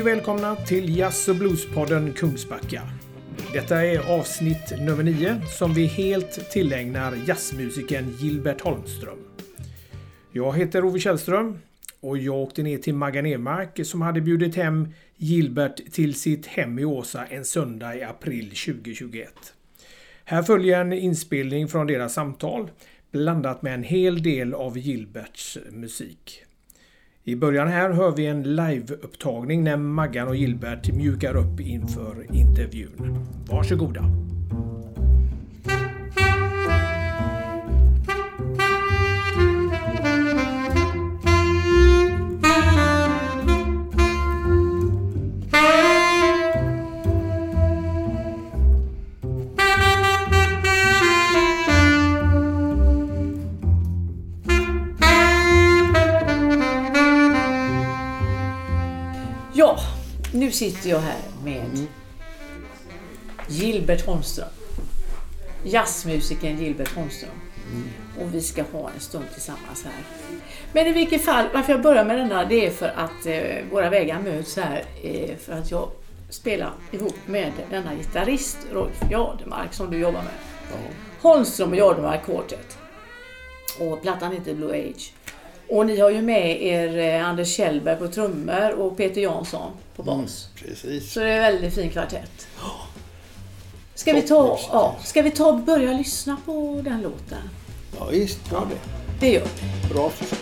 Hej och välkomna till Jazz och Bluespodden Kungsbacka. Detta är avsnitt nummer 9 som vi helt tillägnar jazzmusikern Gilbert Holmström. Jag heter Ove Källström och jag åkte ner till Maggan Emark som hade bjudit hem Gilbert till sitt hem i Åsa en söndag i april 2021. Här följer en inspelning från deras samtal blandat med en hel del av Gilberts musik. I början här hör vi en liveupptagning när Maggan och Gilbert mjukar upp inför intervjun. Varsågoda! Nu sitter jag här med Gilbert Holmström. Jazzmusikern Gilbert Holmström. Och vi ska ha en stund tillsammans här. Men i vilket fall, varför jag börjar med denna, det är för att eh, våra vägar möts här. Eh, för att jag spelar ihop med denna gitarrist Rolf Jardemark som du jobbar med. Holmström och Jardemark Quartet. Och plattan heter Blue Age. Och ni har ju med er eh, Anders Kjellberg på trummor och Peter Jansson på bas. Precis. Så det är en väldigt fin kvartett. Ska vi ta, ja, ska vi ta börja lyssna på den låten? Ja, visst var det. Det gör vi. Bra förslag.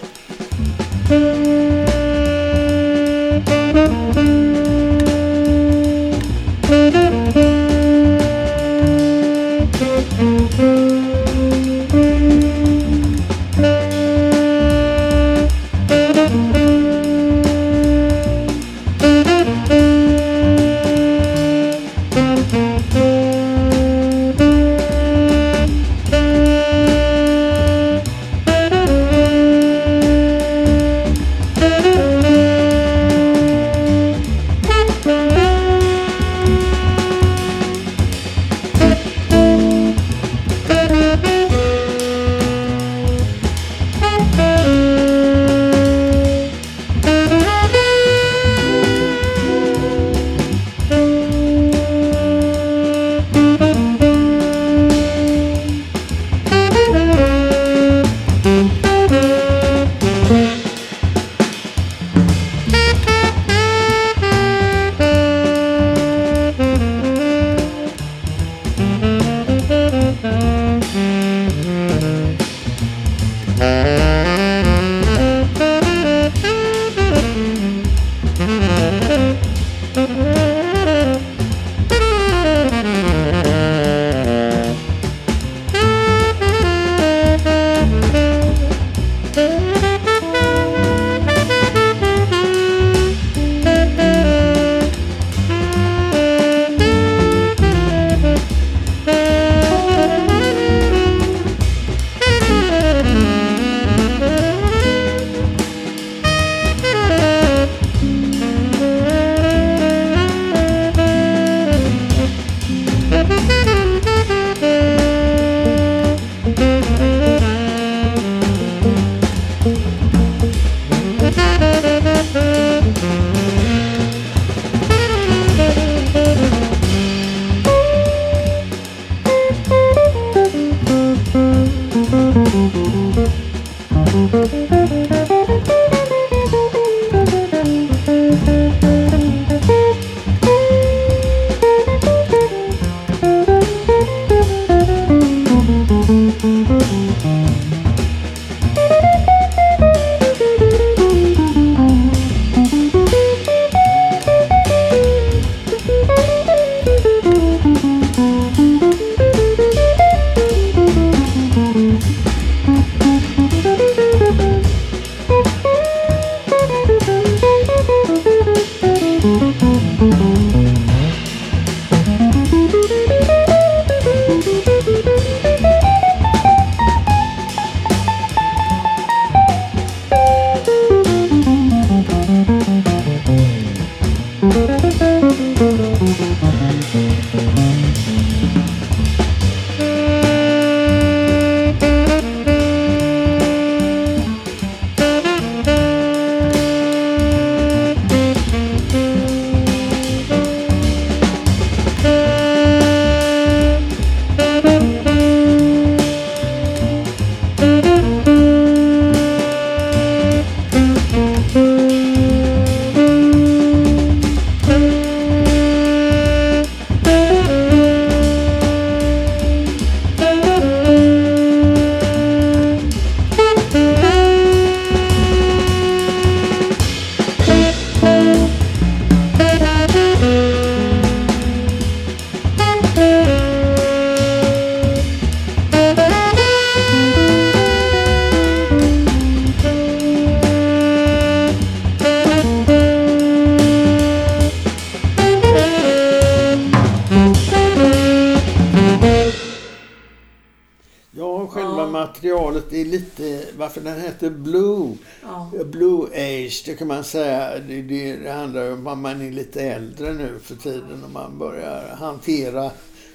Man säga, det, det, det handlar om att man är lite äldre nu för tiden och man börjar hantera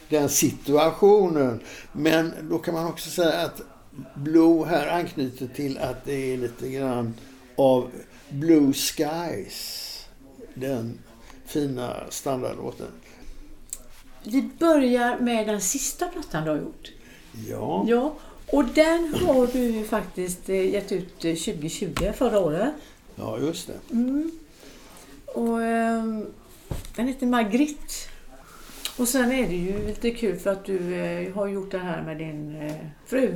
den situationen. Men då kan man också säga att Blue här anknyter till att det är lite grann av Blue Skies. Den fina standardlåten. Vi börjar med den sista plattan du har gjort. Ja, Ja, och den har du ju faktiskt eh, gett ut eh, 2020, förra året. Ja just det. Mm. Och ehm, den heter Margrit. Och sen är det ju lite kul för att du eh, har gjort det här med din eh, fru,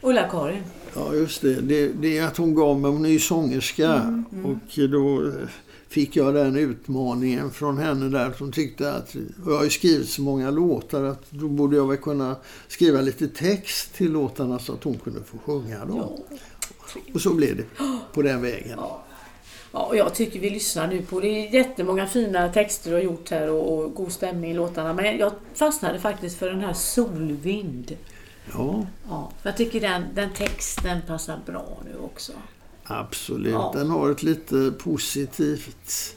Ulla-Karin. Ja, just det. det. Det är att hon gav mig en ny sångerska. Och då eh, fick jag den utmaningen från henne där. Hon tyckte att, jag har ju skrivit så många låtar, att då borde jag väl kunna skriva lite text till låtarna så att hon kunde få sjunga dem. Och så blev det på den vägen. Ja, och jag tycker vi lyssnar nu på det. är jättemånga fina texter du har gjort här och, och god stämning i låtarna. Men jag fastnade faktiskt för den här Solvind. Ja, Ja, jag tycker den, den texten passar bra nu också. absolut. Ja. Den har ett lite positivt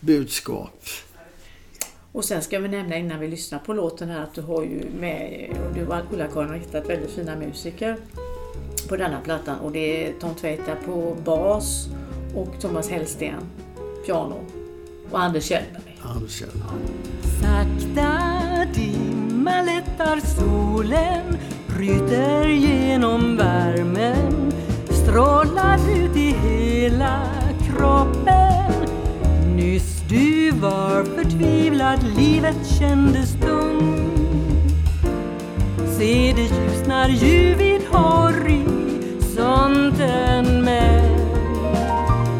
budskap. Och sen ska vi nämna innan vi lyssnar på låten här att du har ju med, du och Ulla-Karin har hittat väldigt fina musiker på denna plattan. Och det är Tom Tveita på bas och Thomas Hellsten piano och Anders Kjellberg. Anders Sakta dimma lättar solen bryter genom värmen strålar ut i hela kroppen Nyss du var förtvivlad, livet kändes tungt Se det ljusnar ju vid horisonten men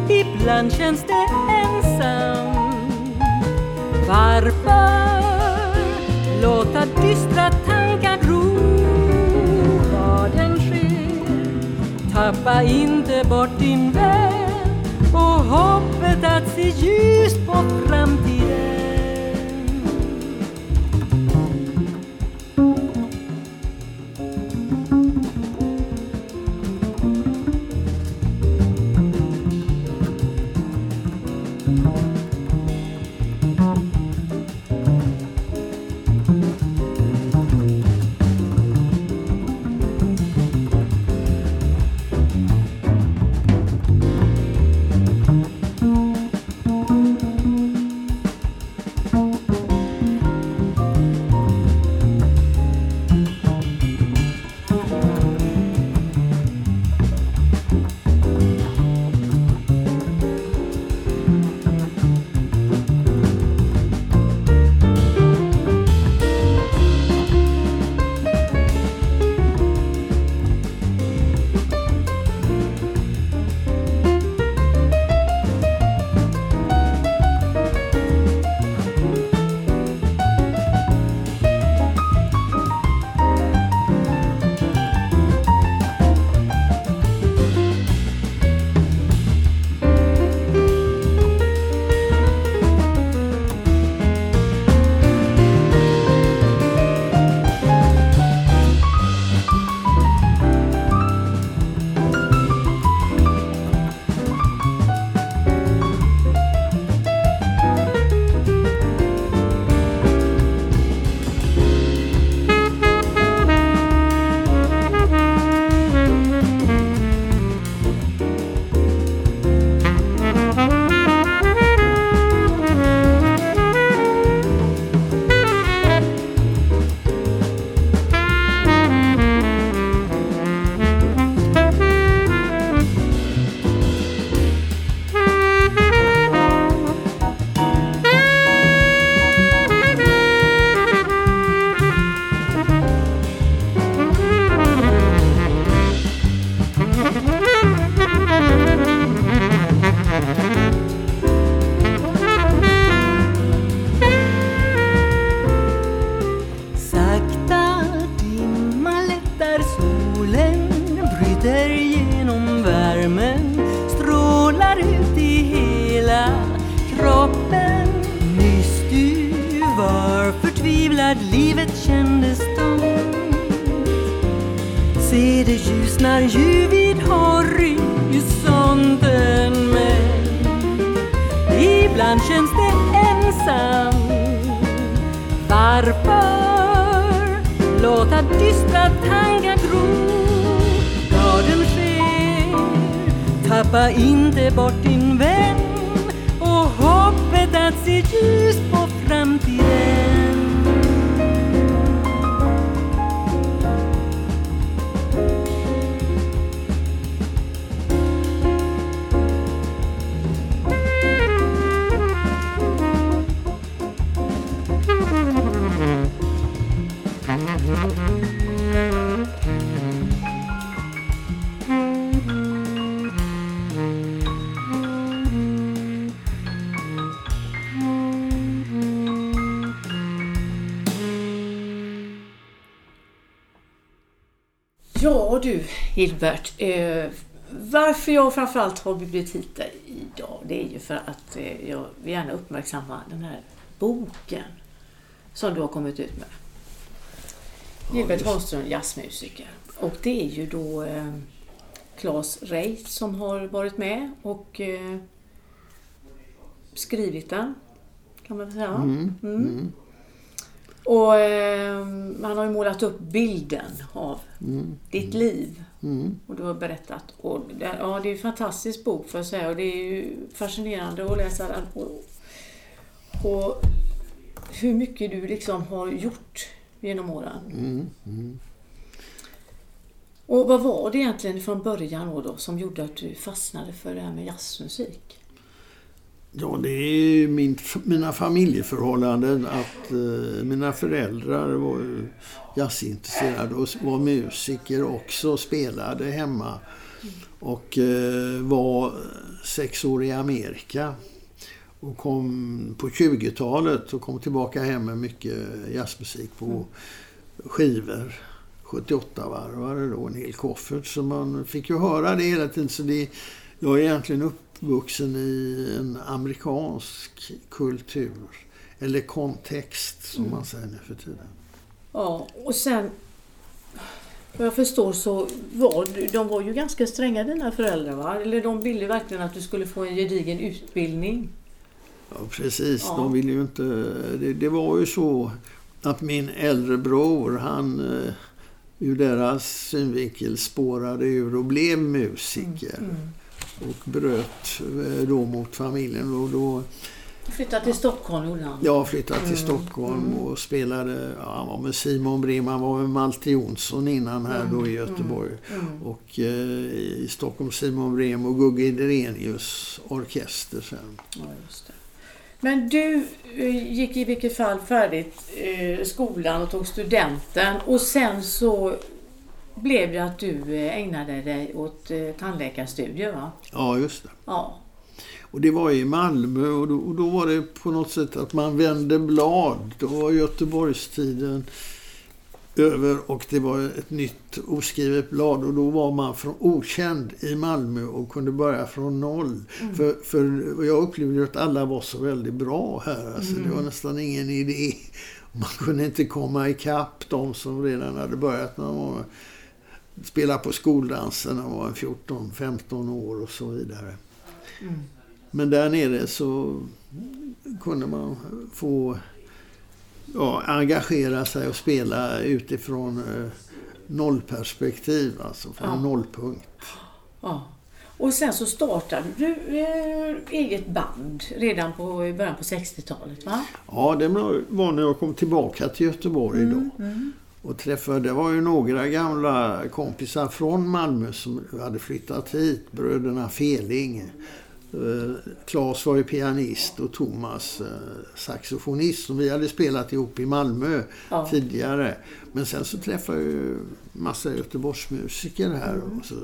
ibland känns det ensam varför låta dystra tankar gro? Vad än sker, tappa inte bort din vän och hoppet att se ljust på framtiden. Gilbert, eh, varför jag framförallt har bjudit hit dig idag det är ju för att eh, jag vill gärna uppmärksamma den här boken som du har kommit ut med. Gilbert just. Holmström, jazzmusiker. Och det är ju då eh, Claes Reit som har varit med och eh, skrivit den. Kan man väl säga. Mm, Mm. Och eh, han har ju målat upp bilden av Mm, ditt liv. Mm. Och du har berättat. Och det, ja, det är en fantastisk bok får jag säga. Och det är fascinerande att läsa den. Och, och hur mycket du liksom har gjort genom åren. Mm, mm. Och vad var det egentligen från början då, då som gjorde att du fastnade för det här med jazzmusik? Ja, det är min, mina familjeförhållanden. Att eh, mina föräldrar var jazzintresserade och var musiker också. Spelade hemma. Och eh, var sex år i Amerika. Och kom på 20-talet och kom tillbaka hem med mycket jazzmusik på skivor. 78 varvare då, en hel koffert. Så man fick ju höra det hela tiden. Så det, jag är egentligen uppvuxen i en amerikansk kultur. Eller kontext, som man säger nu för tiden. Ja, och sen vad jag förstår så var de var ju ganska stränga dina föräldrar va? Eller de ville verkligen att du skulle få en gedigen utbildning. Ja, precis. Ja. De ville ju inte... Det, det var ju så att min äldre bror, han eh, ur deras synvinkel spårade ur och blev musiker. Mm. Och bröt eh, då mot familjen. Och då Flyttade till Stockholm gjorde han. jag flyttade till Mm. Stockholm Mm. och spelade... Ja, han var med Simon Brim, han var med Malte Jonsson innan här då i Göteborg. Mm. Och eh, i Stockholm Simon Brem och Gugge Derenius orkester sen. Ja, just det. Men du eh, gick i vilket fall färdigt eh, skolan och tog studenten och sen så blev det att du eh, ägnade dig åt eh, tandläkarstudier va? Ja, just det. Ja. Och det var i Malmö och då, och då var det på något sätt att man vände blad. Då var Göteborgstiden över och det var ett nytt oskrivet blad och då var man från okänd i Malmö och kunde börja från noll. För, för jag upplevde att alla var så väldigt bra här. Alltså, Det var nästan ingen idé. Man kunde inte komma ikapp de som redan hade börjat de var, spela på skoldansen när de var 14-15 år och så vidare. Mm. Men där nere så kunde man få ja, engagera sig och spela utifrån eh, nollperspektiv, alltså från Ja. nollpunkt. ja. Och sen så startade du eh, eget band redan på, i början på 60-talet va? Ja, det var när jag kom tillbaka till Göteborg då. Mm. Och träffade, det var ju några gamla kompisar från Malmö som hade flyttat hit. Bröderna Feling. Eh, Claes var ju pianist och Thomas eh, saxofonist som vi hade spelat ihop i Malmö Ja. tidigare. Men sen så träffade jag ju massa Göteborgsmusiker här. Mm. Och så.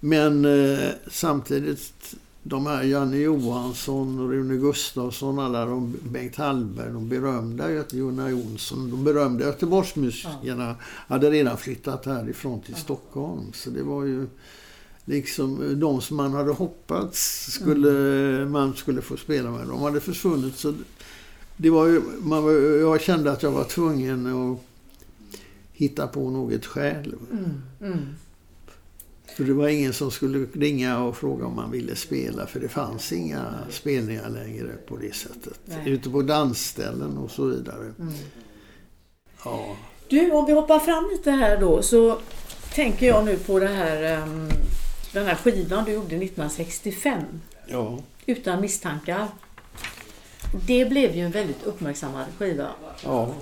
Men eh, samtidigt, de här Janne Johansson, Rune Gustafsson, alla de, Bengt Hallberg, de berömda Gunnar Jonsson, de berömda Göteborgsmusikerna hade redan flyttat härifrån till Stockholm. Så det var ju liksom eh, de som man hade hoppats skulle, man skulle få spela med. De hade försvunnit. Så det var ju, man, jag kände att jag var tvungen att hitta på något själv. Mm. Mm. För det var ingen som skulle ringa och fråga om man ville spela för det fanns inga spelningar längre på det sättet. Nej. Ute på dansställen och så vidare. Mm. Ja, Du, om vi hoppar fram lite här då så tänker jag nu på det här, ehm, den här skivan du gjorde 1965. ja, Utan misstankar. Det blev ju en väldigt uppmärksammad skiva. ja.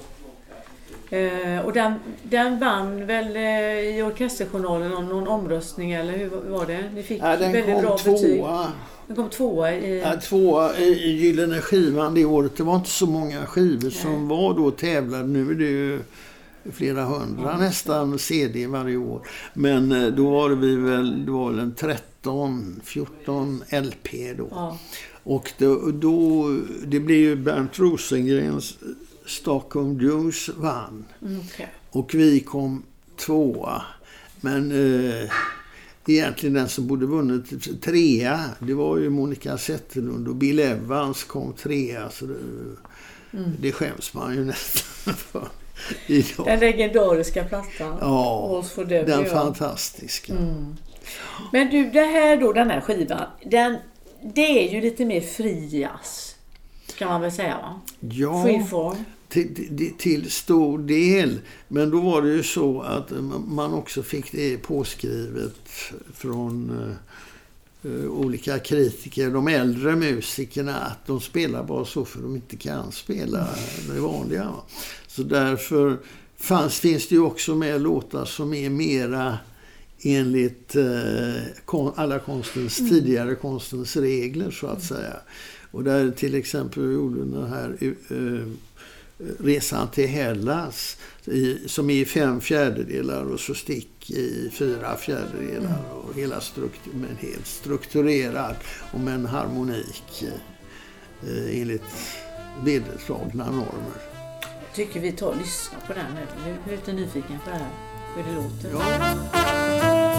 Eh, och den, den vann väl eh, i Orkesterjournalen någon, någon omröstning eller hur var det? Ni fick ja den väldigt kom bra betyg. tvåa. Den kom tvåa i... Ja, tvåa i Gyllene skivan det året. Det var inte så många skivor som var då tävlade. Nu är det ju flera hundra nästan CD varje år. Men eh, då var det vi väl, det var väl en 13, 14 LP då. Ja. Och då, då, det blev ju Bernt Rosengrens Stockholm Blues vann. Mm, okej. Och vi kom tvåa. Men eh, egentligen den som borde vunnit trea, det var ju Monica Zetterlund och Bill Evans kom trea. Så det, det skäms man ju nästan för idag. Den legendariska plattan. Ja, den fantastiska. Men du, det här då, den här skivan. Den, det är ju lite mer fri jazz. Kan man väl säga va? Ja, Freeform. Till, till, stor del. Men då var det ju så att man också fick det påskrivet från eh, olika kritiker, de äldre musikerna, att de spelar bara så för de inte kan spela det vanliga. va. Så därför fanns, finns det ju också med låtar som är mera enligt eh, kon, alla konstens, tidigare konstens regler så att säga. Och där till exempel gjorde den här eh, resan till Hellas i, som är i fem fjärdedelar och så stick i fyra fjärdedelar och hela struktur, men helt strukturerad och med en harmonik eh, enligt vedertagna normer. Tycker vi tar och lyssnar på den. Jag är lite nyfiken på det här. Hur det låter. Ja.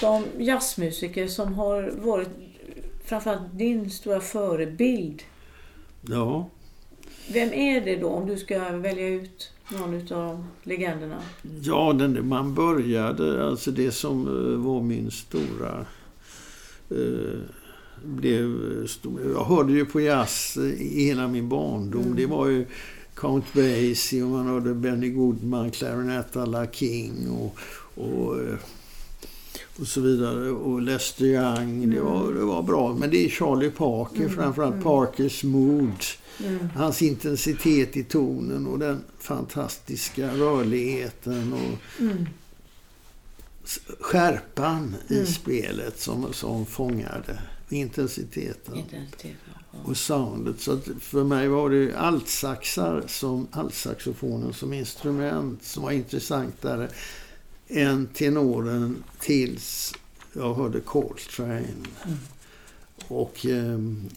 Prata om jazzmusiker som har varit framförallt din stora förebild. Ja, Vem är det då om du ska välja ut någon utav legenderna? ja den, man började, alltså det som eh, var min stora... Eh, blev jag hörde ju på jazz i hela min barndom. Det var ju Count Basie och man hörde Benny Goodman, Clarinet à la King och, och, eh, och så vidare. Och Lester Young. Det, var, det var bra. Men det är Charlie Parker, framförallt Parkers mood. Hans intensitet i tonen och den fantastiska rörligheten och s- skärpan i spelet som, som fångade intensiteten Identitet. och soundet. Så för mig var det altsaxar som altsaxofonen som instrument som var intressantare än tenoren tills jag hörde Coltrane. Och ehm,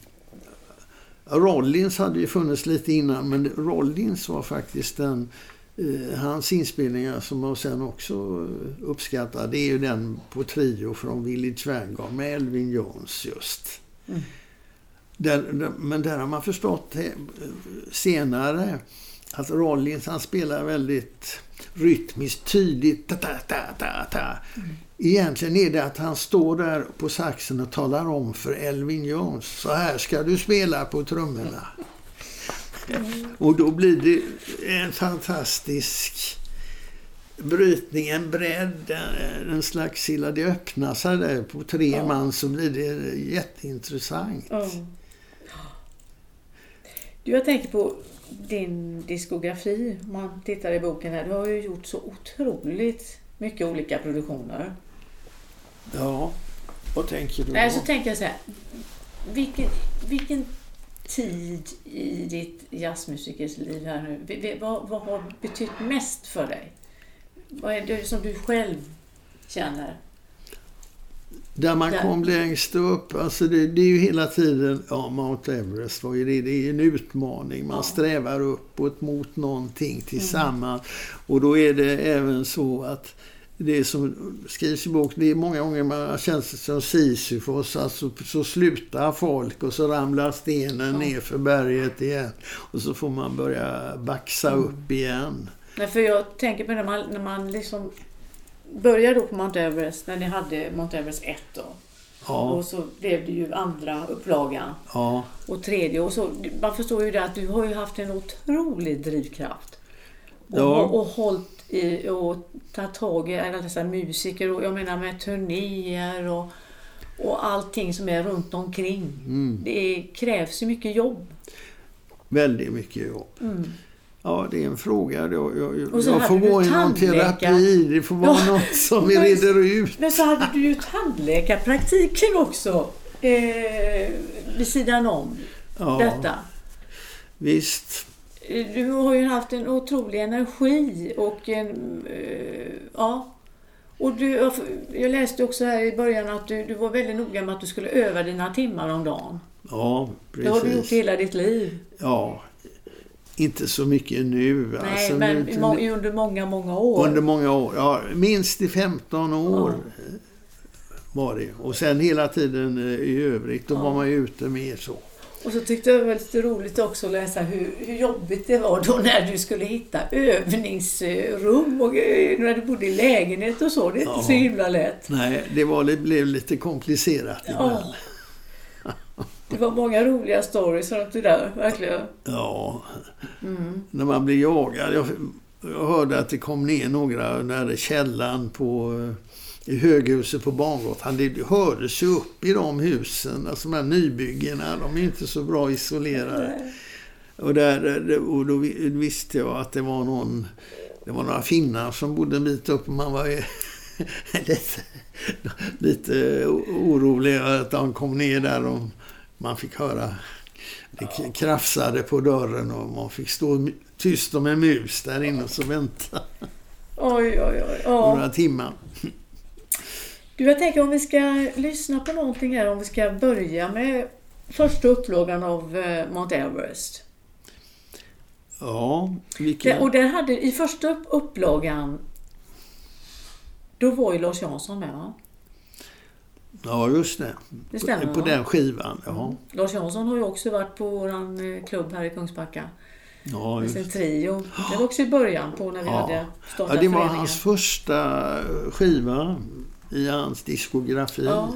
Rollins hade ju funnits lite innan men Rollins var faktiskt den eh, hans inspelningar som jag sen också eh, uppskattar det är ju den på trio från Village Vanguard med Elvin Jones just. Där, där, men där har man förstått eh, senare att Rollins han spelar väldigt rytmiskt tydligt. Ta, ta, ta, ta, ta. Egentligen är det att han står där på saxen och talar om för Elvin Jones. Så här ska du spela på trummorna. Och då blir det en fantastisk brytning, en bredd, en slags silla. Det öppnar sig där på tre man så blir det jätteintressant. Ja. Du, jag tänker på din diskografi. Om man tittar i boken här. Du har ju gjort så otroligt mycket olika produktioner. Ja, vad tänker du Nej, så då? tänker jag så här. Vilken, vilken tid i ditt jazzmusikers liv här nu, vad, vad har betytt mest för dig? Vad är det som du själv känner? Där man Där. kom längst upp, alltså det, det är ju hela tiden, ja Mount Everest var ju det, det är ju en utmaning. Man Ja. strävar uppåt mot någonting tillsammans. Och då är det även så att det som skrivs i boken, det är många gånger man har känt sig som Sisyfos, alltså så slutar folk och så ramlar stenen ner för berget igen. Och så får man börja baxa upp igen. Nej, för jag tänker på när man, när man liksom började då på Mount Everest, när ni hade Mount Everest 1 då. Ja, Och så blev det ju andra upplagan ja, och tredje. Och så, man förstår ju det att du har ju haft en otrolig drivkraft. Och, Ja. och, och hållit i och tagit tag i alla dessa musiker och jag menar med turnéer och, och allting som är runt omkring. Mm. Det krävs ju mycket jobb. väldigt mycket jobb. Ja, det är en fråga. Jag, jag, jag får gå i någon terapi. Det får vara Ja. något som vi reder ut. Men så hade du ju tandläkarpraktiken också. Eh, vid sidan om Ja, detta. visst. Du har ju haft en otrolig energi och en... Eh, ja. Och du, jag- läste också här i början att du, du var väldigt noga med att du skulle öva dina timmar om dagen. Ja, Det har du gjort precis. hela ditt liv. Ja, inte så mycket nu. Nej, alltså, men nu- må- under många, många år. Under många år. Ja, minst i 15 år var det. Och sen hela tiden eh, i övrigt. Då var man ju ute mer så. Och så tyckte jag det var lite roligt också att läsa hur, hur jobbigt det var då när du skulle hitta övningsrum och grejer, när du bodde i lägenhet och så. Det är inte Ja. så himla lätt. Nej, det var, det blev lite komplicerat ibland. Ja. Det var många roliga stories runt det där, verkligen. Ja, när man blir jagad. Jag, jag hörde att det kom ner några nära källan på eh, i höghuset på Bangatan. Det hördes ju upp i de husen, alltså de här nybyggena. De är inte så bra isolerade. Och, där, och då visste jag att det var någon det var några finnar som bodde en bit upp och man var lite, lite orolig att de kom ner där och man fick höra det krafsade på dörren och man fick stå tyst som en mus där inne och så vänta Oj, oj, oj. Ja. några timmar. Du, jag tänker om vi ska lyssna på någonting här, om vi ska börja med första upplagan av eh, Mount Everest. Ja, vilken... och där hade, i första upp- upplagan, då var ju Lars Jansson med va? Ja, just det. Det stämmer, på, på den skivan, ja. Lars Jansson har ju också varit på våran eh, klubb här i Kungsbacka. Ja, Med sin trio. Det var också i början på när vi Ja. hade ja, startat det var föreningen. hans första skiva i hans diskografi. Ja.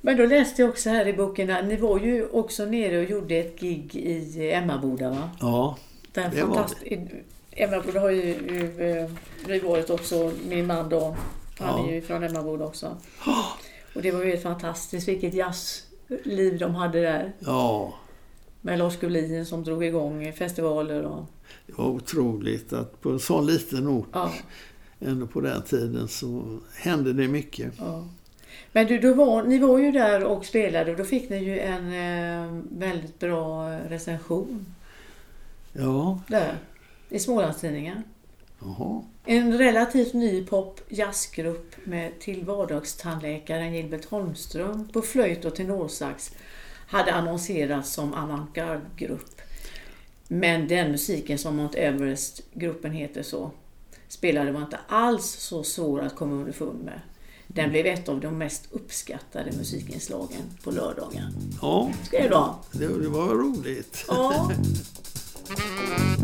Men då läste jag också här i boken att ni var ju också nere och gjorde ett gig i Emmaboda va? Ja, Den Det var fantast- Emmaboda har ju, ju eh, vi varit också, min man då. Han är ju från Emmaboda också. Och det var ju helt fantastiskt vilket jazzliv de hade där. ja. Med Lars Gullin som drog igång festivaler och Det var otroligt att på en sån liten ort, ja. ändå på den tiden, så hände det mycket. Ja. Men du, då var, ni var ju där och spelade och då fick ni ju en eh, väldigt bra recension Ja, där i Smålandstidningen. Jaha. En relativt ny pop jazzgrupp med till vardagstandläkaren Gilbert Holmström på flöjt och tenorsax hade annonserats som avantgardegrupp. Men den musiken som Mount Everest-gruppen heter så spelade var inte alls så svår att komma underfund med. Den blev ett av de mest uppskattade musikinslagen på lördagen. Ja, Skrev de. det, det var roligt. Ja.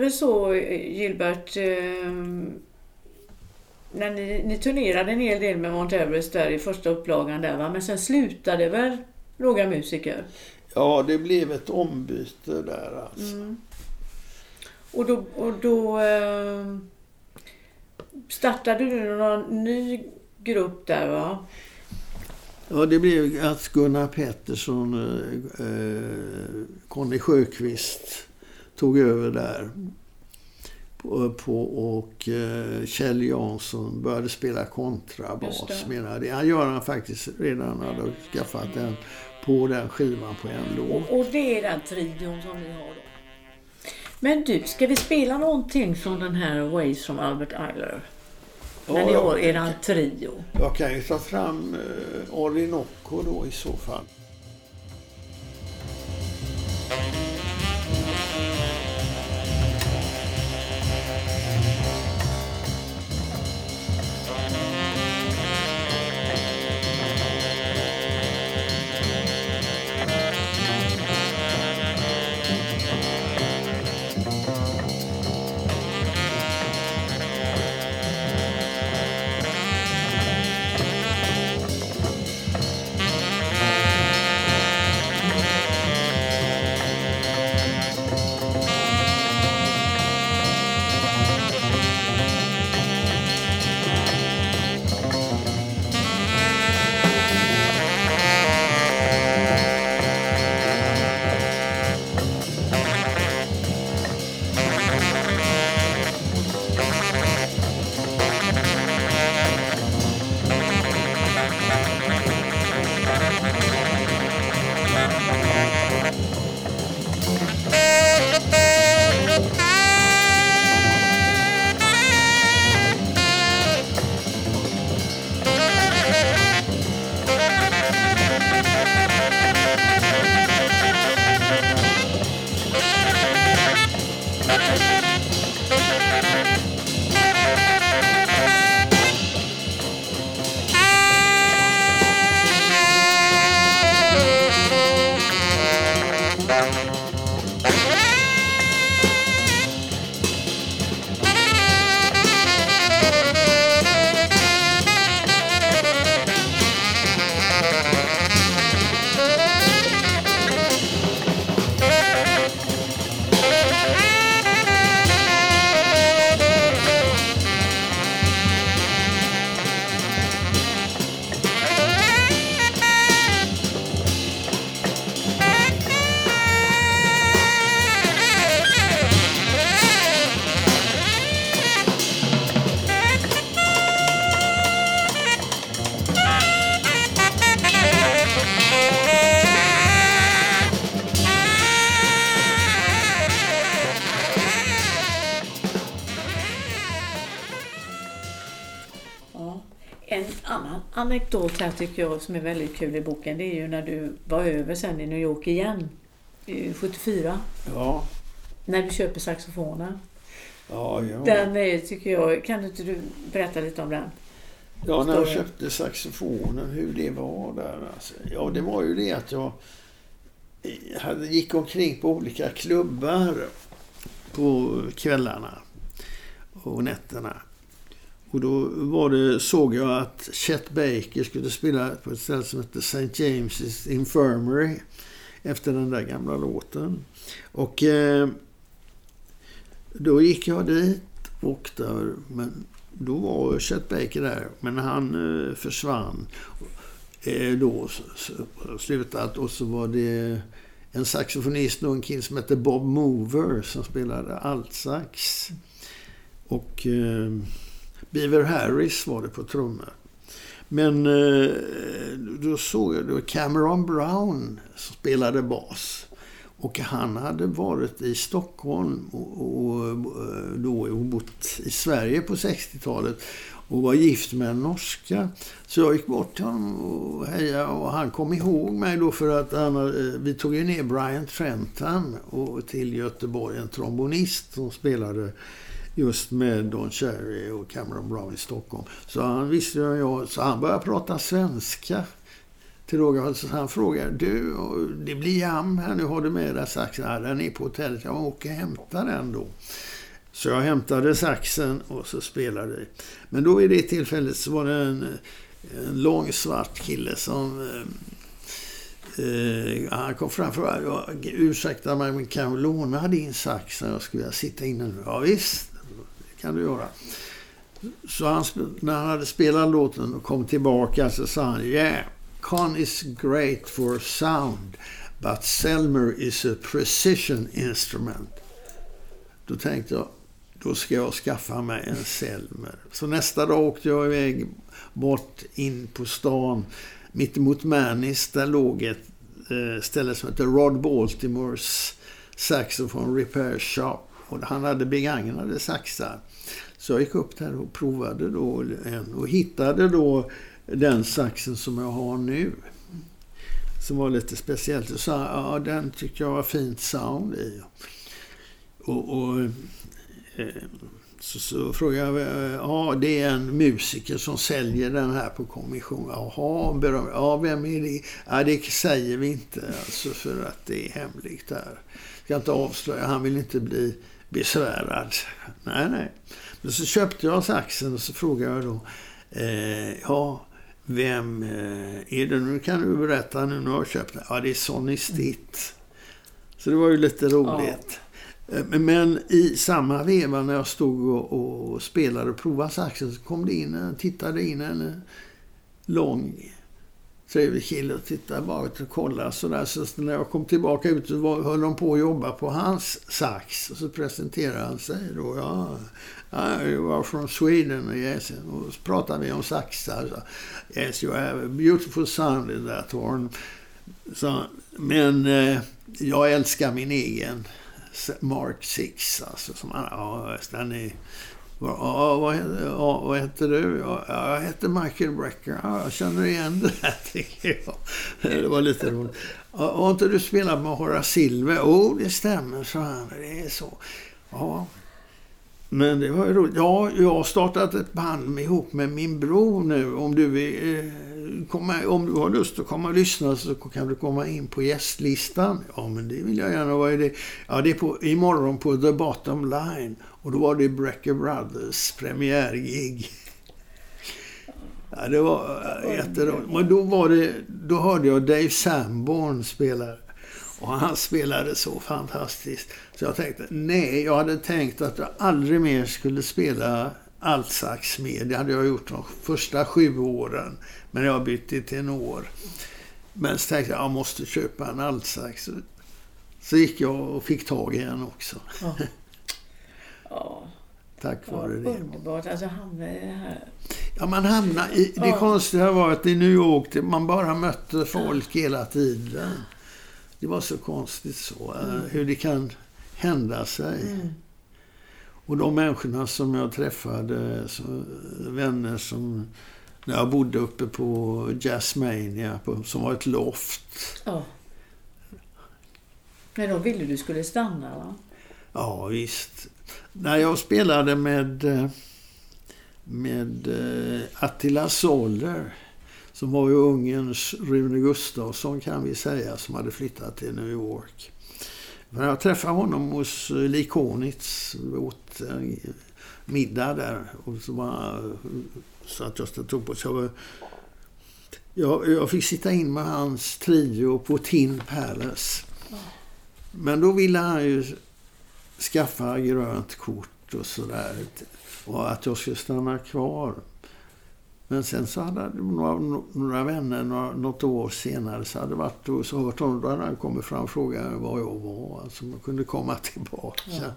väl så, Gilbert, eh, när ni, ni turnerade en hel del med Mount Everest där i första upplagan där va? Men sen slutade väl några musiker? Ja, det blev ett ombyte där alltså. Mm. Och då, och då eh, startade du någon ny grupp där va? Ja, det blev att Gunnar Pettersson, eh, eh, Conny Sjöqvist tog över där. På, på, och eh, Kjell Jansson började spela kontrabas. Menar det. Han gör han faktiskt redan hade skaffat den på den skivan på en låt. Och, och det är den trion som ni har då? Men du, ska vi spela någonting från den här Ways from Albert Eiler? När ni har eran trio. Jag kan ju ta fram eh, Orinoco då i så fall. Anekdot här tycker jag som är väldigt kul i boken det är ju när du var över sen i New York igen. eh, 74. Ja, När du köper saxofonen. ja, ja. Den är, tycker jag, kan inte du berätta lite om den? Ja, när jag köpte saxofonen, hur det var där. Alltså. Ja, det var ju det att jag hade, gick omkring på olika klubbar på kvällarna och nätterna. Och då var det, såg jag att Chet Baker skulle spela på ett ställe som hette St. James's Infirmary efter den där gamla låten. Och eh, då gick jag dit och där, men då var Chet Baker där, men han eh, försvann eh, då slutat och så var det en saxofonist och en kille som hette Bob Mover som spelade altsax. Och eh, Beaver Harris var det på trummor. Men eh, då såg jag, då Cameron Brown som spelade bas. Och han hade varit i Stockholm och, och, eh, då, och bott i Sverige på 60-talet och var gift med en norska. Så jag gick bort till honom och hejade och han kom ihåg mig då för att han, eh, vi tog ju ner Brian Trenton och till Göteborg, en trombonist som spelade just med Don Cherry och Cameron Brown i Stockholm. Så han visste ju jag, så han började prata svenska till råga så han frågade du, det blir jam här nu, har du med dig saxen? Ja, den är på hotellet, jag åker och hämtar den då. Så jag hämtade saxen och så spelade vi. Men då i det tillfället så var det en, en lång svart kille som eh, eh han kom fram och frågade, ursäkta mig, men kan jag låna din sax när jag skulle sitta inne? Ja, visst, kan du göra. Så han, när han hade spelat låten och kom tillbaka så sa han Yeah, Con is great for sound but Selmer is a precision instrument. Då tänkte jag, då ska jag skaffa mig en Selmer. Så nästa dag åkte jag iväg bort in på stan mittemot Manis. Där låg ett eh, ställe som heter Rod Baltimores Saxophone Repair Shop. Och han hade begagnade saxar. Så jag gick upp där och provade då en och hittade då den saxen som jag har nu. Som var lite speciellt. Så sa, ja den tyckte jag var fint sound i. Och, och eh, så, så frågade jag, eh, ja det är en musiker som säljer den här på kommission. Jaha, beröm. Ja, vem är det? Ja, det säger vi inte alltså för att det är hemligt där. Ska inte avslöja, han vill inte bli besvärad. Nej, nej. Men så köpte jag saxen och så frågade jag då, eh, ja, vem eh, är det? Nu kan du berätta nu när jag köpt den. Ja, det är Sonny Stitt. Så det var ju lite roligt. Ja. Eh, men i samma veva när jag stod och, och spelade och provade saxen så kom det in, tittade in en lång trevlig kille och tittade bakåt och kollade sådär. Så när jag kom tillbaka ut så höll de på att jobba på hans sax. Och så presenterade han sig då. Ja, I was from Sweden. Yes. Och så pratade vi om saxar. Så, yes, you have a beautiful sound in that horn. Så, men eh, jag älskar min egen Mark 6. Alltså, som han, ja, den är Ja, vad, heter, ja, vad heter du? Ja, jag heter Michael Brecker. Ja, jag känner igen det här, tycker jag. Det var lite roligt. Ja, har inte du spelat med Horace Silver? Jo, oh, det stämmer, så han. Det är så. Ja. Men det var ju roligt. Ja, jag har startat ett band ihop med min bror nu. Om du, vill, eh, komma, om du har lust att komma och lyssna så kan du komma in på gästlistan. Ja, men det vill jag gärna. Vad är det? Ja, det är på, imorgon på The Bottom Line. Och då var det Brecker Brothers premiärgig. Ja, det var jätteroligt. Men då, var det, då hörde jag Dave Sanborn spela. Och han spelade så fantastiskt. Så jag tänkte, nej, jag hade tänkt att jag aldrig mer skulle spela altsax mer. Det hade jag gjort de första sju åren. Men jag bytte till tenor. Men så tänkte jag, jag måste köpa en altsax. Så gick jag och fick tag i en också. Ja. Ja. Tack vare ja, det. Underbart. Alltså hamna i det här. Ja, man hamnar i... Det ja. konstiga var att i New York, man bara mötte folk hela tiden. Det var så konstigt så. Eh, mm. Hur det kan hända sig. Mm. Och de människorna som jag träffade, så, vänner som... När jag bodde uppe på Jazzmania, på, som var ett loft. Ja. Men de ville du skulle stanna, va? Ja, visst. När jag spelade med, eh, med eh, Attila Soller, som var ju Ungerns Rune Gustafsson kan vi säga, som hade flyttat till New York. Men jag träffade honom hos Likonitz, åt middag där. Och så, var, så att jag tog på så jag, jag fick sitta in med hans trio på Tin Palace. Men då ville han ju skaffa grönt kort och sådär. Och att jag skulle stanna kvar. Men sen så hade några, några vänner några, något år senare så hade varit och så hört honom. Då hade han kommit fram och frågat var jag var. Alltså man kunde komma tillbaka. Ja.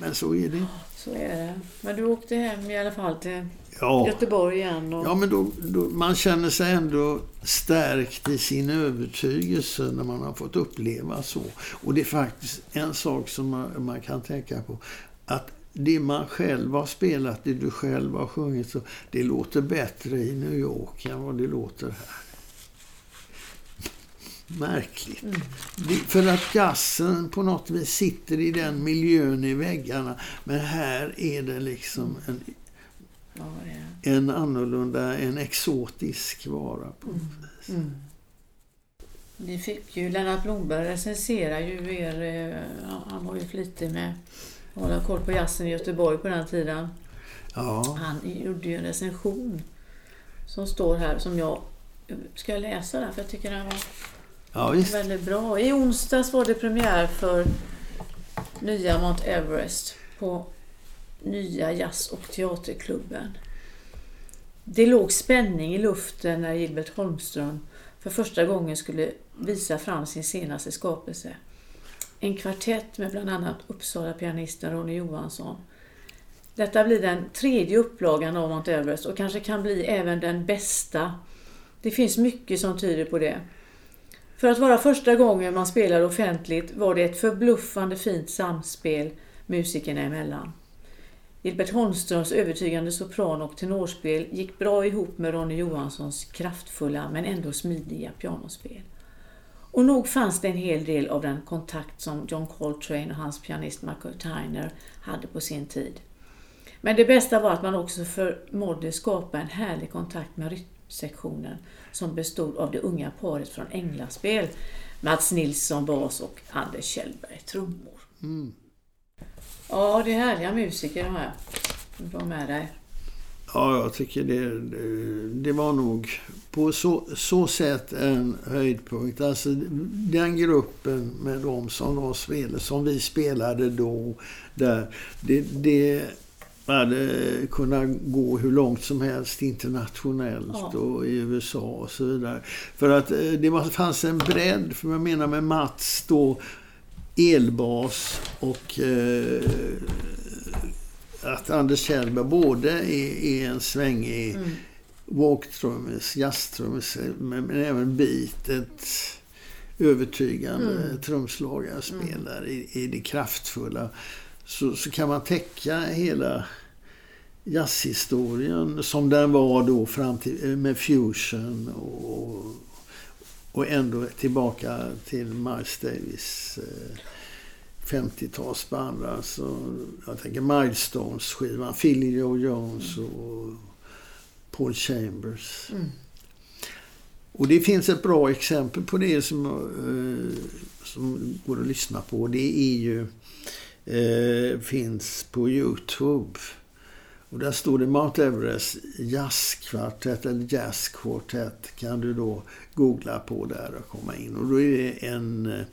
Men så är det. Så är det. Men du åkte hem i alla fall till ja. Göteborg igen? Och... Ja, men då, då, man känner sig ändå stärkt i sin övertygelse när man har fått uppleva så. Och det är faktiskt en sak som man, man kan tänka på. Att det man själv har spelat, det du själv har sjungit, så det låter bättre i New York än vad det låter här. Märkligt. Mm. För att jazzen på något vis sitter i den miljön i väggarna. Men här är det liksom en, ja, en annorlunda, en exotisk vara på något mm. vis. Mm. Vi fick ju, Lennart Blomberg recenserar ju er, eh, han var ju flitig med att hålla koll på jazzen i Göteborg på den tiden. Ja, Han gjorde ju en recension som står här som jag ska jag läsa den för jag tycker den var ja visst. väldigt bra. I onsdags var det premiär för nya Mount Everest på nya jazz och teaterklubben. Det låg spänning i luften när Gilbert Holmström för första gången skulle visa fram sin senaste skapelse. En kvartett med bland annat Uppsala-pianisten Ronny Johansson. Detta blir den tredje upplagan av Mount Everest och kanske kan bli även den bästa. Det finns mycket som tyder på det. För att vara första gången man spelade offentligt var det ett förbluffande fint samspel musikerna emellan. Gilbert Holmströms övertygande sopran och tenorspel gick bra ihop med Ronny Johanssons kraftfulla men ändå smidiga pianospel. Och nog fanns det en hel del av den kontakt som John Coltrane och hans pianist Michael Tyner hade på sin tid. Men det bästa var att man också förmådde skapa en härlig kontakt med rytmsektionen som bestod av det unga paret från Änglaspel, Mats Nilsson bas och Anders Kjellberg trummor. Mm. Ja, det är härliga musiker de här. De med dig. Ja, jag tycker det, det, det var nog på så, så sätt en höjdpunkt. Alltså den gruppen med de som, de spelade, som vi spelade då, där, det, det hade kunnat gå hur långt som helst internationellt Ja. och i USA och så vidare. För att eh, det fanns en bredd, för jag menar med Mats då, elbas och eh, att Anders Kjellberg både är, är en svängig Mm. walktrummis, jazztrummis, men, men även beat. Ett övertygande Mm. trumslagarspelare i, i det kraftfulla. Så, så kan man täcka hela jazzhistorien som den var då fram till, med fusion och, och ändå tillbaka till Miles Davis eh, 50-talsband. Alltså, jag tänker Milestones-skivan, Philly Joe Jones och Paul Chambers. Mm. Och det finns ett bra exempel på det som, eh, som går att lyssna på. Det är ju eh, finns på Youtube. Och där står det Mount Everest jazzkvartett eller jazzkvartett kan du då googla på där och komma in. Och då är det en eh,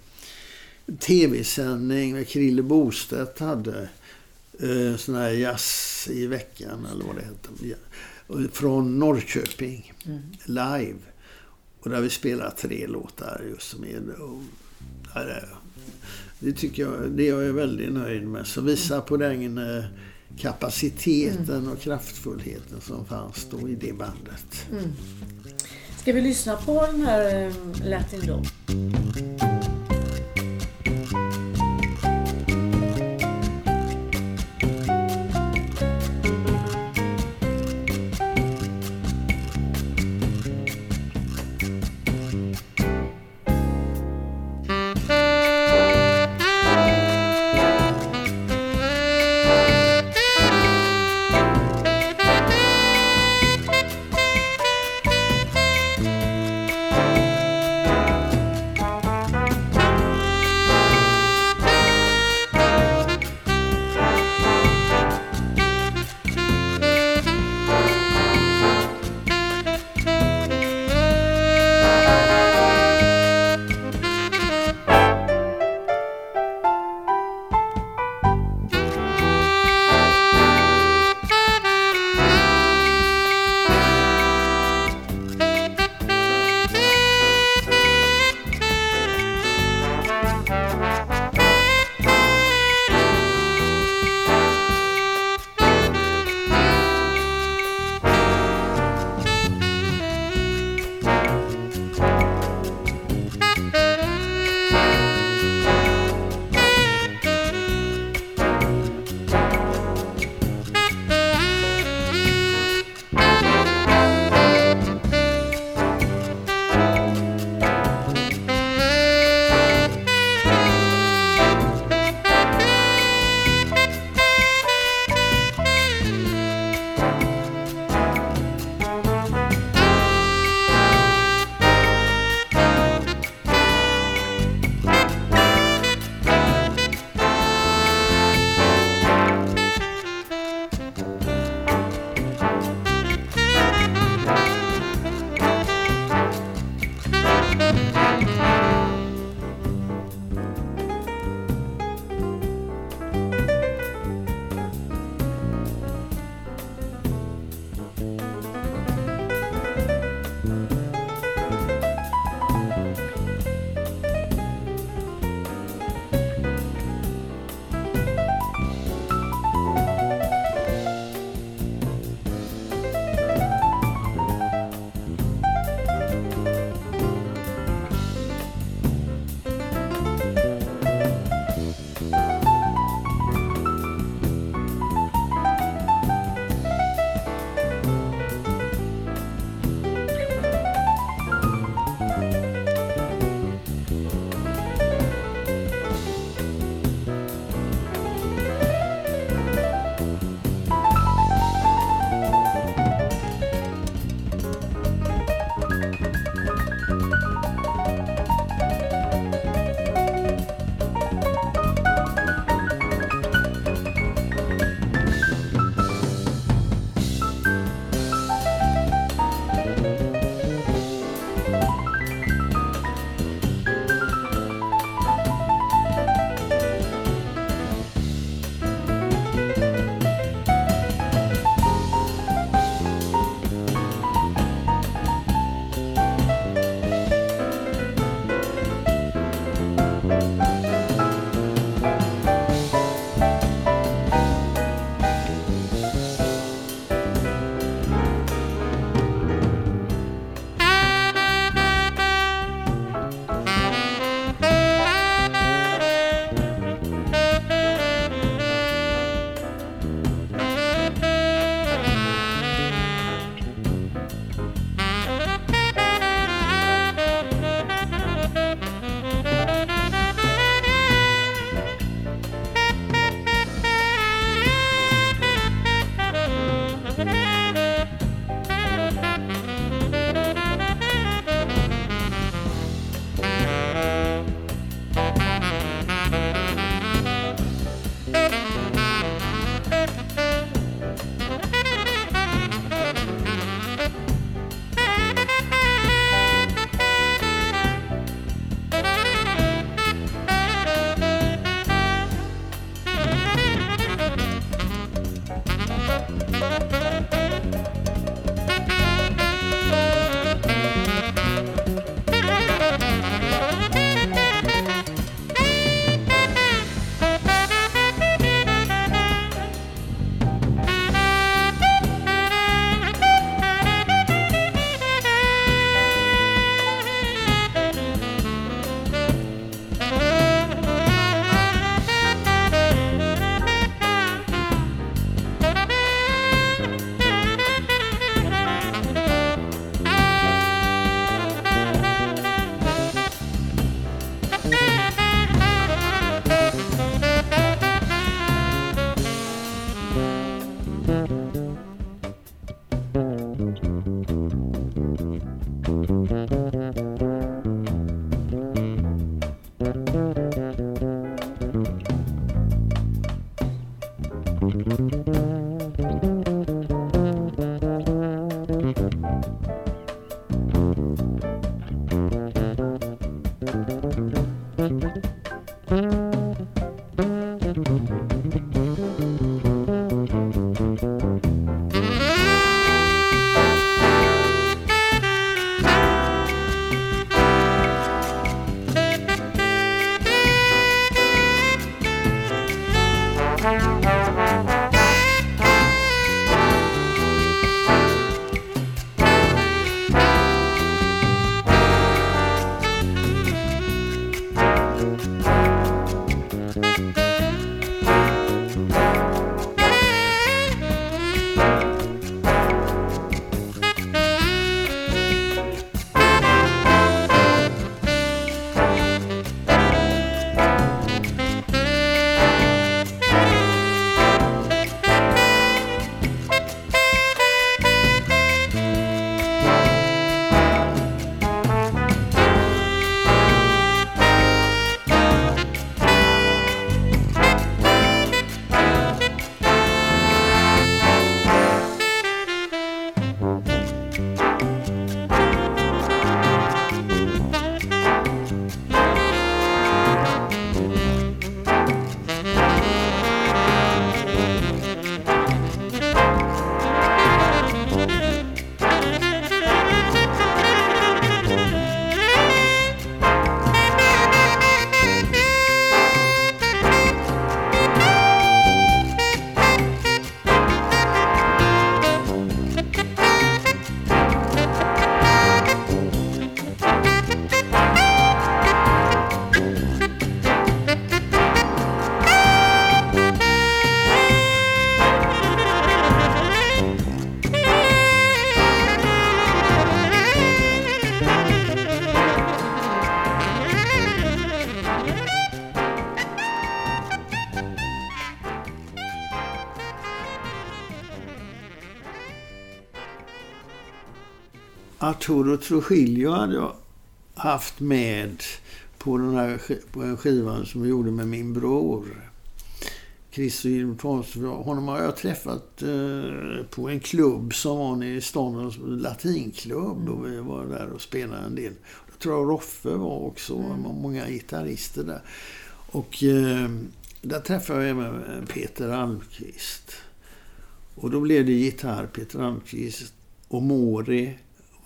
tv-sändning med Krille Bostedt hade. Eh, sån här jazz i veckan eller vad det. Och Från Norrköping. Mm. Live. Och där vi spelar tre låtar just som är... Och, ja, det, tycker jag, det är jag väldigt nöjd med. Så visar på den kapaciteten kapaciteten och kraftfullheten som fanns då i det bandet. Mm. Ska vi lyssna på den här eh, Latin då? Arturo Trujillo hade jag haft med på den här på en skivan som jag gjorde med min bror. Christer Honom har jag träffat eh, på en klubb som var nere i stan, en latinklubb. Och vi var där och spelade en del. Jag tror Roffe var också, mm. många gitarrister där. Och eh, där träffade jag även Peter Almqvist. Och då blev det gitarr, Peter Almqvist och Mori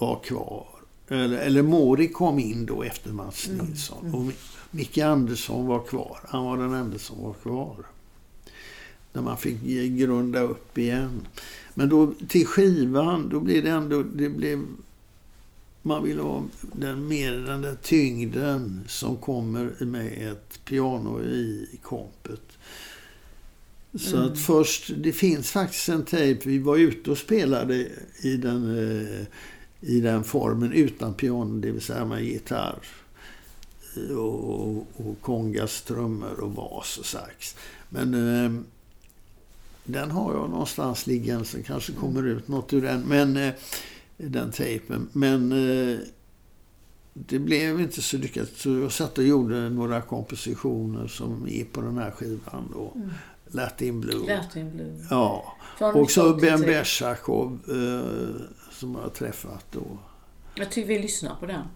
var kvar. Eller, eller Mori kom in då efter Mats mm, Nilsson. Mm. Och Micke Andersson var kvar. Han var den enda som var kvar. När man fick grunda upp igen. Men då till skivan, då blev det ändå... Det blev, man vill ha den, mer den där tyngden som kommer med ett piano i kompet. Så mm. att först, det finns faktiskt en tejp, vi var ute och spelade i den, eh, i den formen utan piano, det vill säga med gitarr och, och kongas, trummor och bas och sax. Men eh, den har jag någonstans liggande så kanske kommer ut något ur den. Men eh, den tejpen. Men eh, det blev inte så lyckat. Så jag satt och gjorde några kompositioner som är på den här skivan. Då. Mm. Latin Blue. Latin Blue. Ja. och så Ben Besjakov eh, som jag har träffat då. Jag tycker vi lyssnar på den.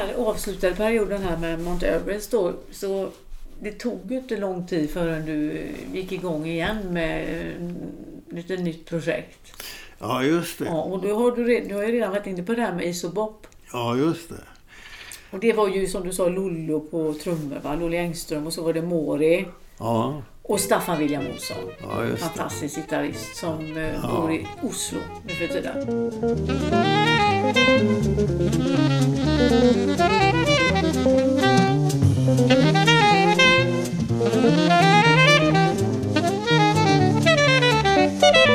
Här avslutade perioden här med Mount Everest då, så det tog ju inte lång tid förrän du gick igång igen med eh, lite nytt projekt. Ja, just det. Ja, och då har du, du har ju redan varit inne på det här med isobop. Ja, just det. Och det var ju som du sa Lollo på trummor, va? Engström och så var det Mori Ja, och Staffan William Olsson. Ja, fantastisk gitarrist som eh, ja. bor i Oslo nu för tiden.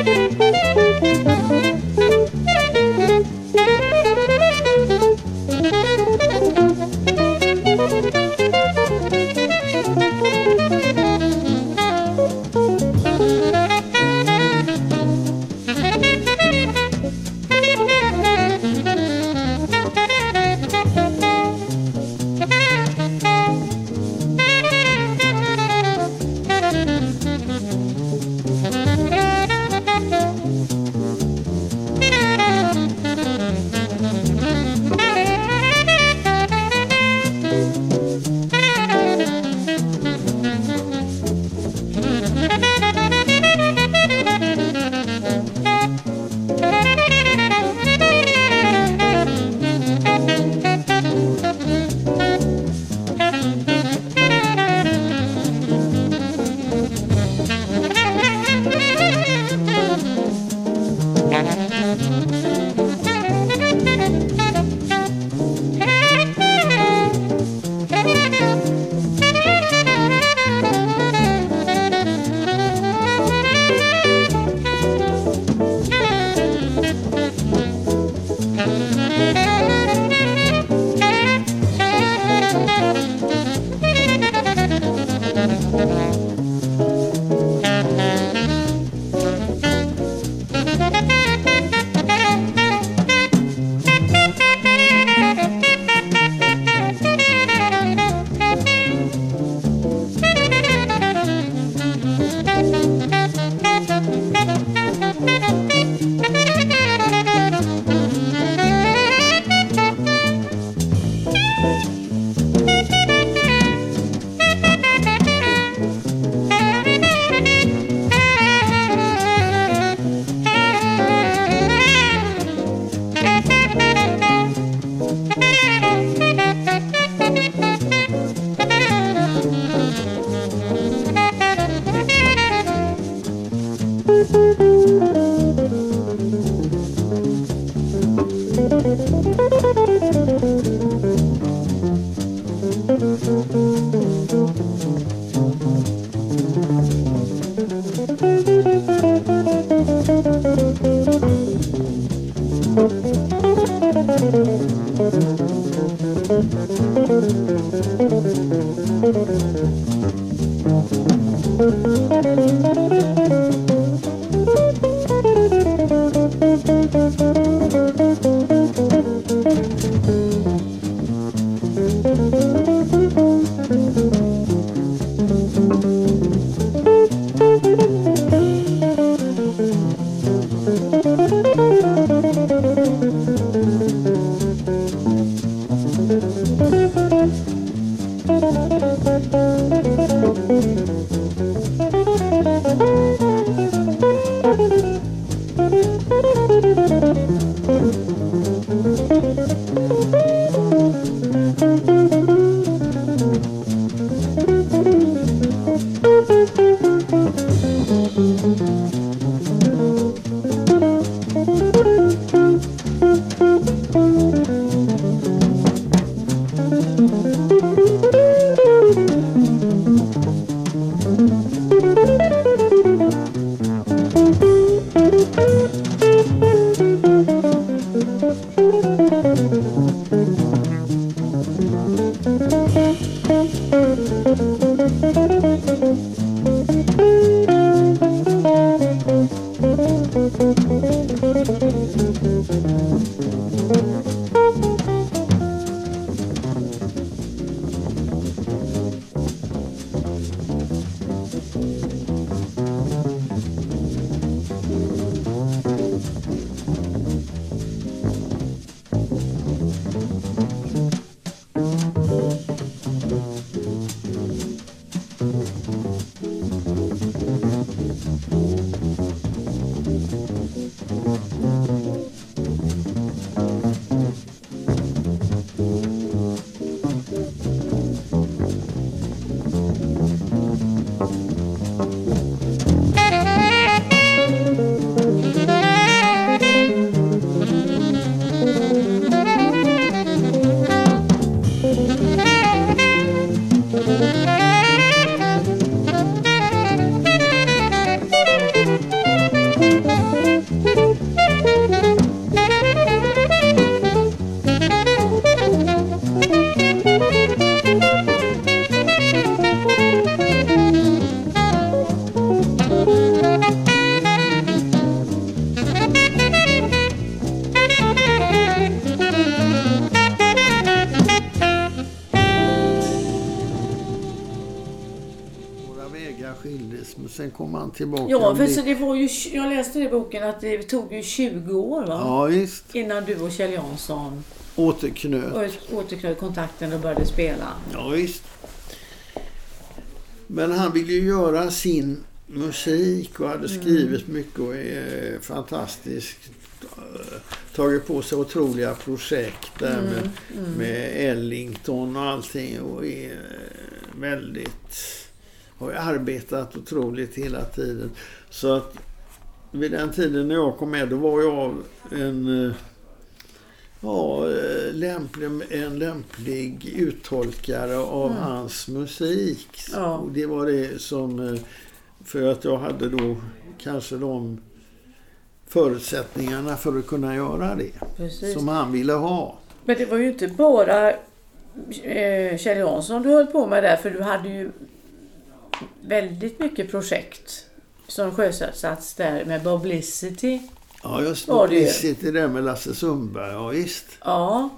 Mm. Ja, för så det var ju, jag läste i boken att det tog ju 20 år va? Ja, visst. innan du och Kjell Jansson Återknöt. återknöt kontakten och började spela. Ja, visst. Men han ville ju göra sin musik och hade skrivit mycket och är fantastiskt eh, tagit på sig otroliga projekt där med, med Ellington och allting och är eh, väldigt har ju arbetat otroligt hela tiden. Så att vid den tiden när jag kom med då var jag en eh, Ja, eh, lämplig, en lämplig uttolkare av hans musik. Ja. Och det var det som... eh, För att jag hade då kanske de förutsättningarna för att kunna göra det. Precis. Som han ville ha. Men det var ju inte bara eh, Kjell Jansson du höll på med där för du hade ju väldigt mycket projekt som sjösattes där med Publicity. Ja, just. Publicity där med Lasse Sundberg. Ja, visst. Ja.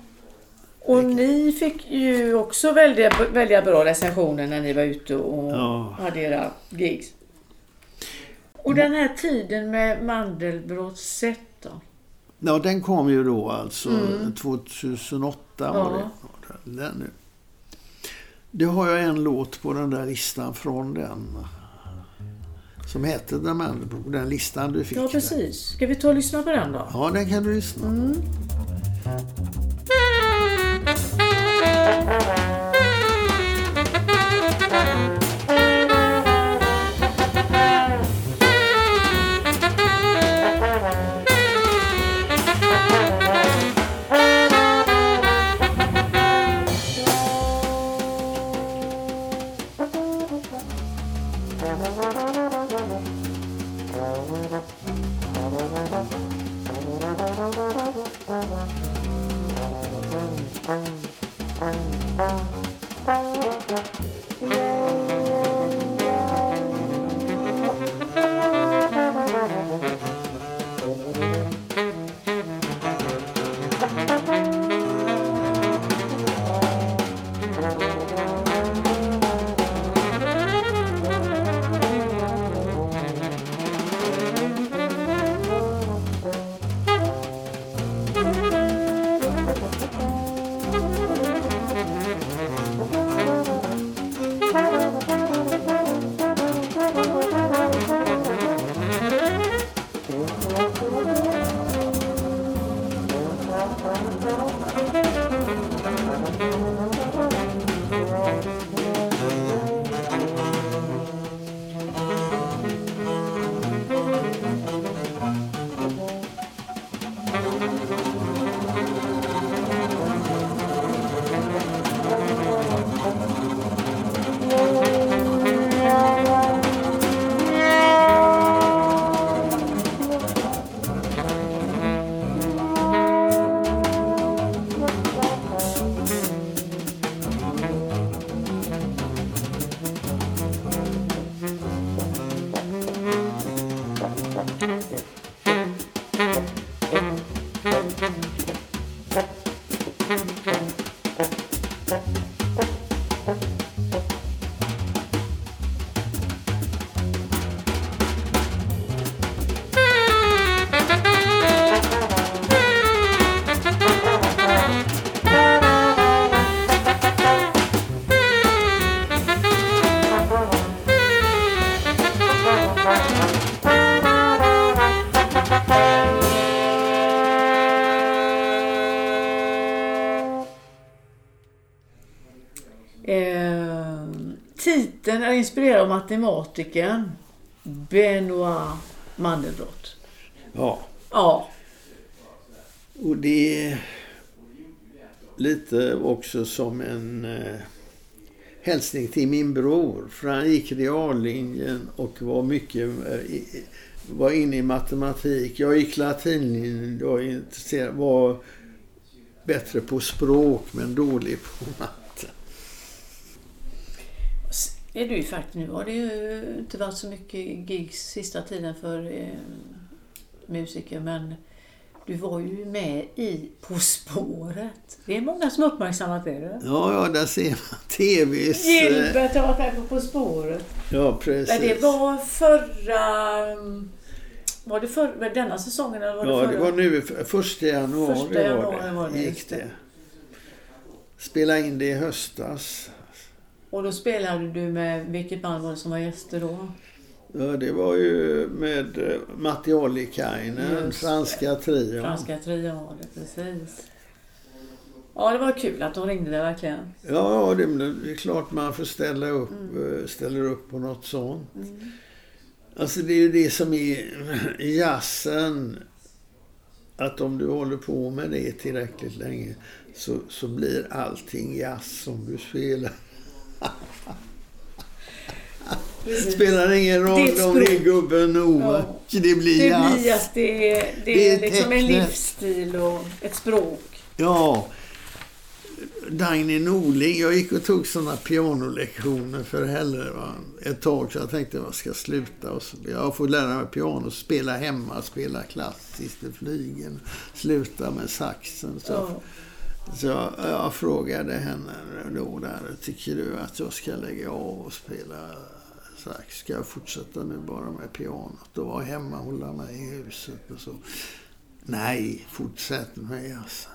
Och ni fick ju också väldigt, väldigt bra recensioner när ni var ute och Ja. hade era gigs. Och den här tiden med Mandelbrotts då? Ja, den kom ju då alltså 2008 var Mm. Ja. det. Den. Det har jag en låt på den där listan från den. Som heter The Mandelbrot, den listan du fick. Ja, där. precis. Ska vi ta och lyssna på den då? Ja, den kan du lyssna på. Mm. Eh, titeln är inspirerad av matematikern Benoit Mandelbrot. Ja, Ja, och det är lite också som en eh, hälsning till min bror. För han gick reallinjen och var mycket eh, var inne i matematik. Jag gick latinlinjen. Jag var bättre på språk men dålig på matte. Är du ju faktiskt, nu har det ju inte varit så mycket gigs sista tiden för eh, musiker men Du var ju med i På spåret. Det är många som uppmärksammat det. Du. Ja, ja, där ser man TVs... eh, Gilbert har varit med på På spåret. Ja, precis. Men det var förra... Var det för, denna säsongen eller var det Ja, förra? det var nu för- första januari, Första januari var det. var det, gick det. Spela in det i höstas. Och då spelade du med, vilket band var det som var gäster då? Ja, det var ju med eh, Matti Ollikainen, franska trion. Franska trion var det, precis. Ja, det var kul att de ringde dig verkligen. Ja, det, det är klart man får ställa upp, eh, ställer upp på något sånt. Alltså det är ju det som är jazzen. Att om du håller på med det tillräckligt länge så, så blir allting jazz som du spelar. Precis. Spelar ingen Det roll ett om det är gubben Novak. Det blir Det jazz. blir jazz, det är, det Det är, liksom en livsstil och ett språk. Ja. Dagny Norling, jag gick och tog såna pianolektioner för va? ett tag så jag tänkte jag ska sluta. Och så, jag får lära mig piano, spela hemma, spela klassiskt i flygen, sluta med saxen. Så, Ja. Så jag, jag frågade henne då där, tycker du att jag ska lägga av och spela sax? Ska jag fortsätta nu bara med pianot och vara hemma och hålla mig i huset och så? Nej, fortsätt med jazzen.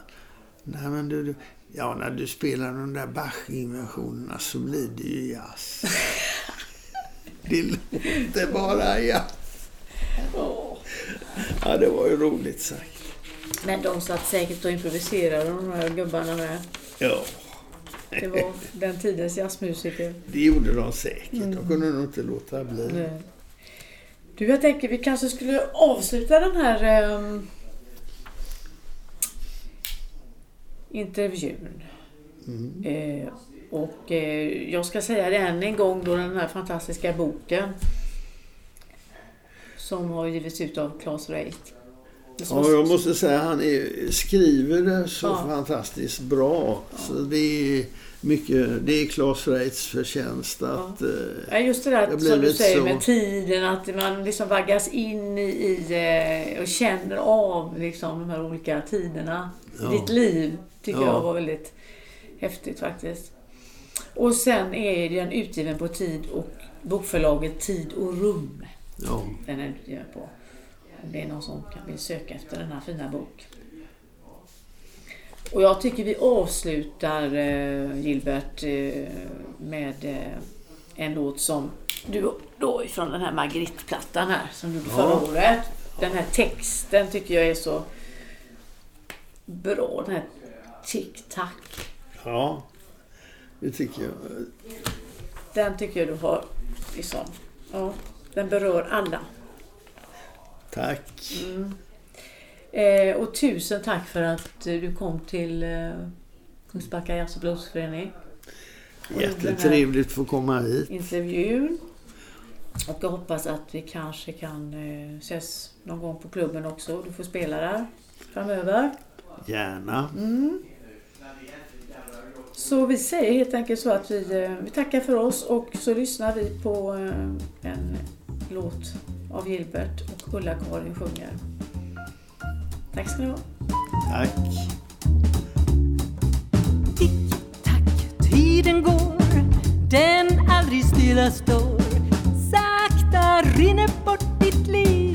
Nej men du, du, ja när du spelar de där Bach-inversionerna så blir det ju jazz. det låter bara jazz. Ja, det var ju roligt sagt. Men de satt säkert och improviserade de här gubbarna med. Ja, Det var den tidens jazzmusiker. det gjorde de säkert. De kunde nog inte låta bli. Nej. Du, jag tänker vi kanske skulle avsluta den här ehm, intervjun. Mm. Eh, och eh, jag ska säga det än en gång då den här fantastiska boken som har givits ut av Claes Reit. Ja, jag måste säga han är, skriver det så Ja. fantastiskt bra. Så det är mycket, det är Claes Reitz förtjänst att... eh, Ja, just det där som du säger så. med tiden, att man liksom vaggas in i, eh, och känner av liksom de här olika tiderna Ja. ditt liv. Tycker Ja. jag var väldigt häftigt faktiskt. Och sen är den utgiven på tid och bokförlaget Tid och Rum. Ja, Den är utgiven på. Om det är någon som kan vill söka efter den här fina bok. Och jag tycker vi avslutar eh, Gilbert eh, med eh, en låt som du då ifrån den här Marguerite-plattan här som du gjorde förra året. Den här texten tycker jag är så bra. Den här tick-tack. ja, det tycker jag. Den tycker jag du har liksom, ja, den berör alla. Tack. Eh, och tusen tack för att du kom till eh, Kungsbacka Jazz och Bluesförening. Jättetrevligt att få komma hit. intervjun. Och jag hoppas att vi kanske kan eh, ses någon gång på klubben också. Du får spela där framöver. Gärna. Så vi säger helt enkelt så att vi, eh, vi tackar för oss och så lyssnar vi på eh, en låt av Gilbert och Ulla-Karin sjunger. Tack ska ni ha. Tack. Tick-tack, tiden går, den aldrig stilla står. Sakta rinner bort ditt liv.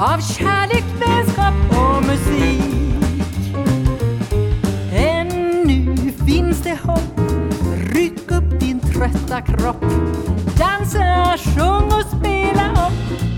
Av kärlek, vänskap och musik. Ännu finns det hopp, ryck upp din trötta kropp. Dansa, sjung och spela upp.